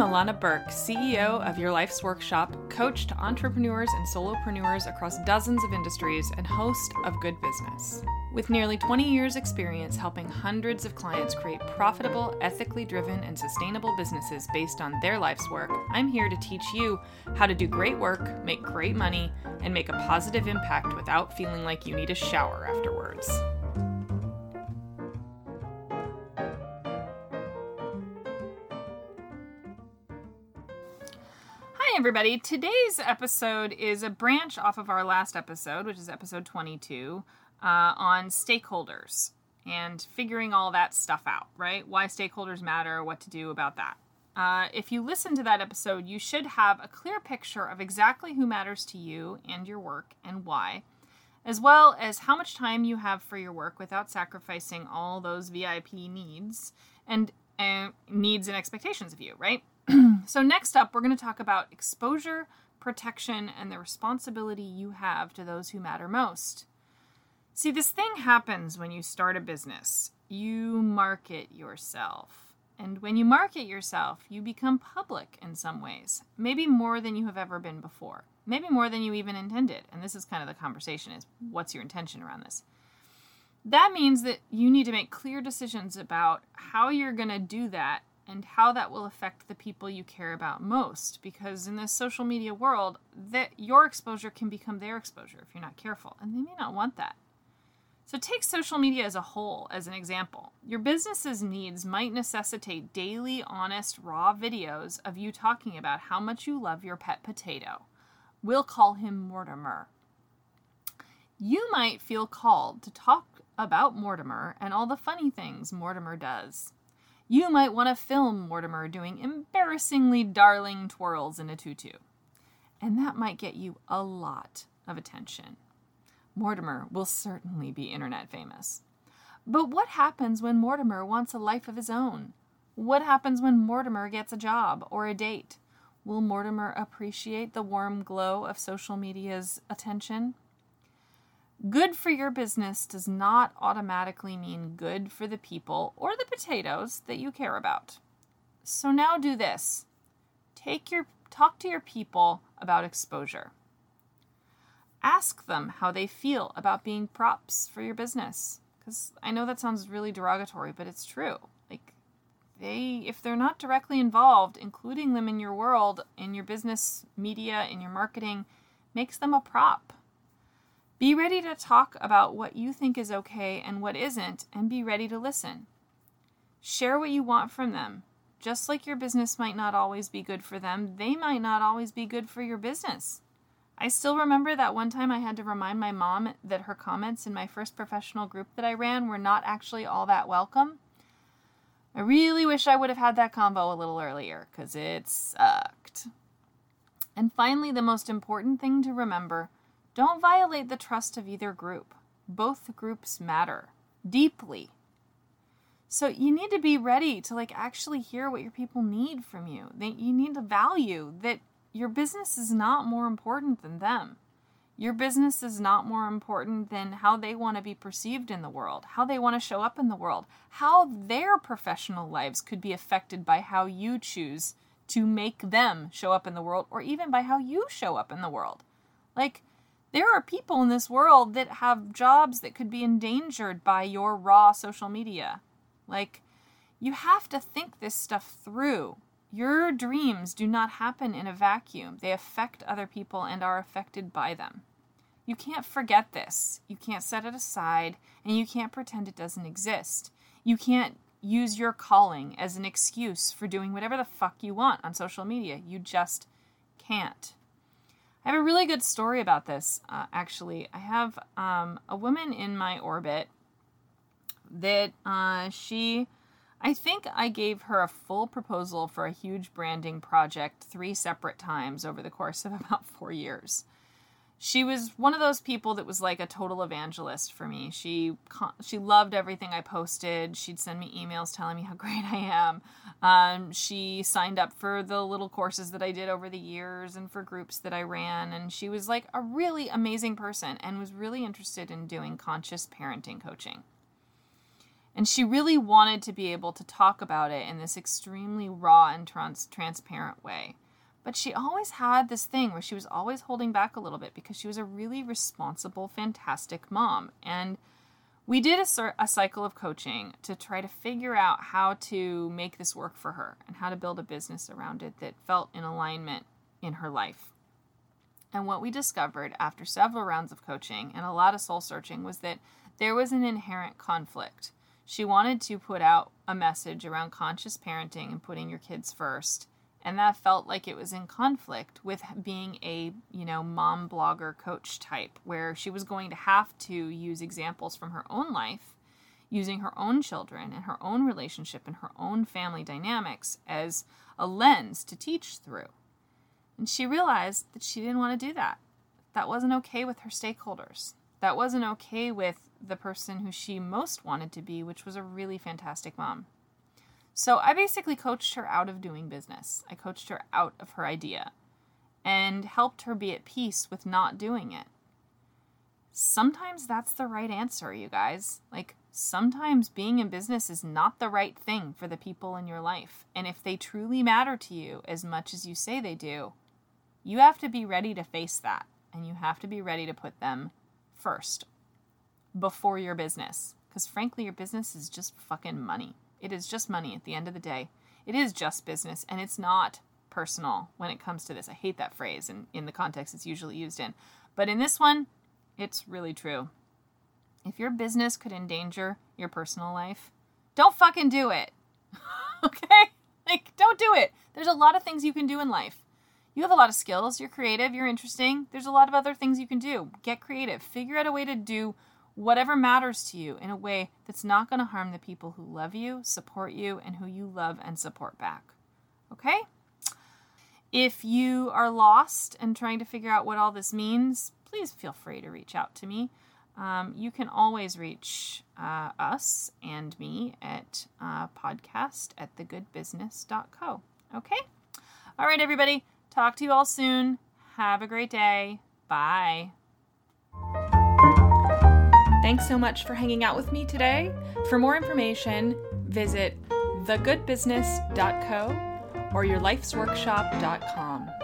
Alana Burke, CEO of Your Life's Workshop, coach to entrepreneurs and solopreneurs across dozens of industries, and host of Good Business. With nearly 20 years' experience helping hundreds of clients create profitable, ethically driven, and sustainable businesses based on their life's work, I'm here to teach you how to do great work, make great money, and make a positive impact without feeling like you need a shower afterwards. Everybody. Today's episode is a branch off of our last episode, which is episode 22, uh, on stakeholders and figuring all that stuff out, right? Why stakeholders matter, what to do about that. Uh, if you listen to that episode, you should have a clear picture of exactly who matters to you and your work and why, as well as how much time you have for your work without sacrificing all those VIP needs and uh, needs and expectations of you, right? so, next up, we're going to talk about exposure, protection, and the responsibility you have to those who matter most. See, this thing happens when you start a business. You market yourself. And when you market yourself, you become public in some ways, maybe more than you have ever been before, maybe more than you even intended. And this is kind of the conversation is what's your intention around this? That means that you need to make clear decisions about how you're going to do that and how that will affect the people you care about most because in this social media world that your exposure can become their exposure if you're not careful and they may not want that. So take social media as a whole as an example. Your business's needs might necessitate daily honest raw videos of you talking about how much you love your pet potato. We'll call him mortimer. You might feel called to talk about mortimer and all the funny things mortimer does you might want to film Mortimer doing embarrassingly darling twirls in a tutu. And that might get you a lot of attention. Mortimer will certainly be internet famous. But what happens when Mortimer wants a life of his own? What happens when Mortimer gets a job or a date? Will Mortimer appreciate the warm glow of social media's attention? Good for your business does not automatically mean good for the people or the potatoes that you care about. So now do this. Take your talk to your people about exposure. Ask them how they feel about being props for your business cuz I know that sounds really derogatory, but it's true. Like they if they're not directly involved, including them in your world, in your business media, in your marketing, makes them a prop be ready to talk about what you think is okay and what isn't, and be ready to listen. Share what you want from them. Just like your business might not always be good for them, they might not always be good for your business. I still remember that one time I had to remind my mom that her comments in my first professional group that I ran were not actually all that welcome. I really wish I would have had that convo a little earlier because it sucked. And finally, the most important thing to remember don't violate the trust of either group. Both groups matter deeply. So you need to be ready to like actually hear what your people need from you. That you need to value that your business is not more important than them. Your business is not more important than how they want to be perceived in the world, how they want to show up in the world, how their professional lives could be affected by how you choose to make them show up in the world or even by how you show up in the world. Like there are people in this world that have jobs that could be endangered by your raw social media. Like, you have to think this stuff through. Your dreams do not happen in a vacuum, they affect other people and are affected by them. You can't forget this. You can't set it aside, and you can't pretend it doesn't exist. You can't use your calling as an excuse for doing whatever the fuck you want on social media. You just can't. I have a really good story about this, uh, actually. I have um, a woman in my orbit that uh, she, I think I gave her a full proposal for a huge branding project three separate times over the course of about four years she was one of those people that was like a total evangelist for me. She she loved everything I posted. She'd send me emails telling me how great I am. Um, she signed up for the little courses that I did over the years and for groups that I ran. And she was like a really amazing person and was really interested in doing conscious parenting coaching. And she really wanted to be able to talk about it in this extremely raw and trans- transparent way. But she always had this thing where she was always holding back a little bit because she was a really responsible, fantastic mom. And we did a, a, cycle of coaching to try to figure out how to make this work for her and how to build a business around it that felt in alignment in her life. And what we discovered after several rounds of coaching and a lot of soul searching was that there was an inherent conflict. She wanted to put out a message around conscious parenting and putting your kids first and that felt like it was in conflict with being a you know mom blogger coach type where she was going to have to use examples from her own life using her own children and her own relationship and her own family dynamics as a lens to teach through. And she realized that she didn't want to do that. That wasn't okay with her stakeholders. That wasn't okay with the person who she most wanted to be which was a really fantastic mom so I basically coached her out of doing business. I coached her out of her idea and helped her be at peace with not doing it. Sometimes that's the right answer, you guys. Like, sometimes being in business is not the right thing for the people in your life. And if they truly matter to you as much as you say they do, you have to be ready to face that. And you have to be ready to put them first before your business. Because frankly, your business is just fucking money. It is just money at the end of the day. It is just business and it's not personal when it comes to this. I hate that phrase and in the context it's usually used in. But in this one, it's really true. If your business could endanger your personal life, don't fucking do it. okay? Like, don't do it. There's a lot of things you can do in life. You have a lot of skills. You're creative. You're interesting. There's a lot of other things you can do. Get creative. Figure out a way to do whatever matters to you in a way that's not going to harm the people who love you, support you, and who you love and support back. Okay? If you are lost and trying to figure out what all this means, please feel free to reach out to me. Um, you can always reach uh, us and me at uh, podcast at thegoodbusiness.co. Okay? All right, everybody. Talk to you all soon. Have a great day. Bye. Thanks so much for hanging out with me today. For more information, visit thegoodbusiness.co or yourlifesworkshop.com.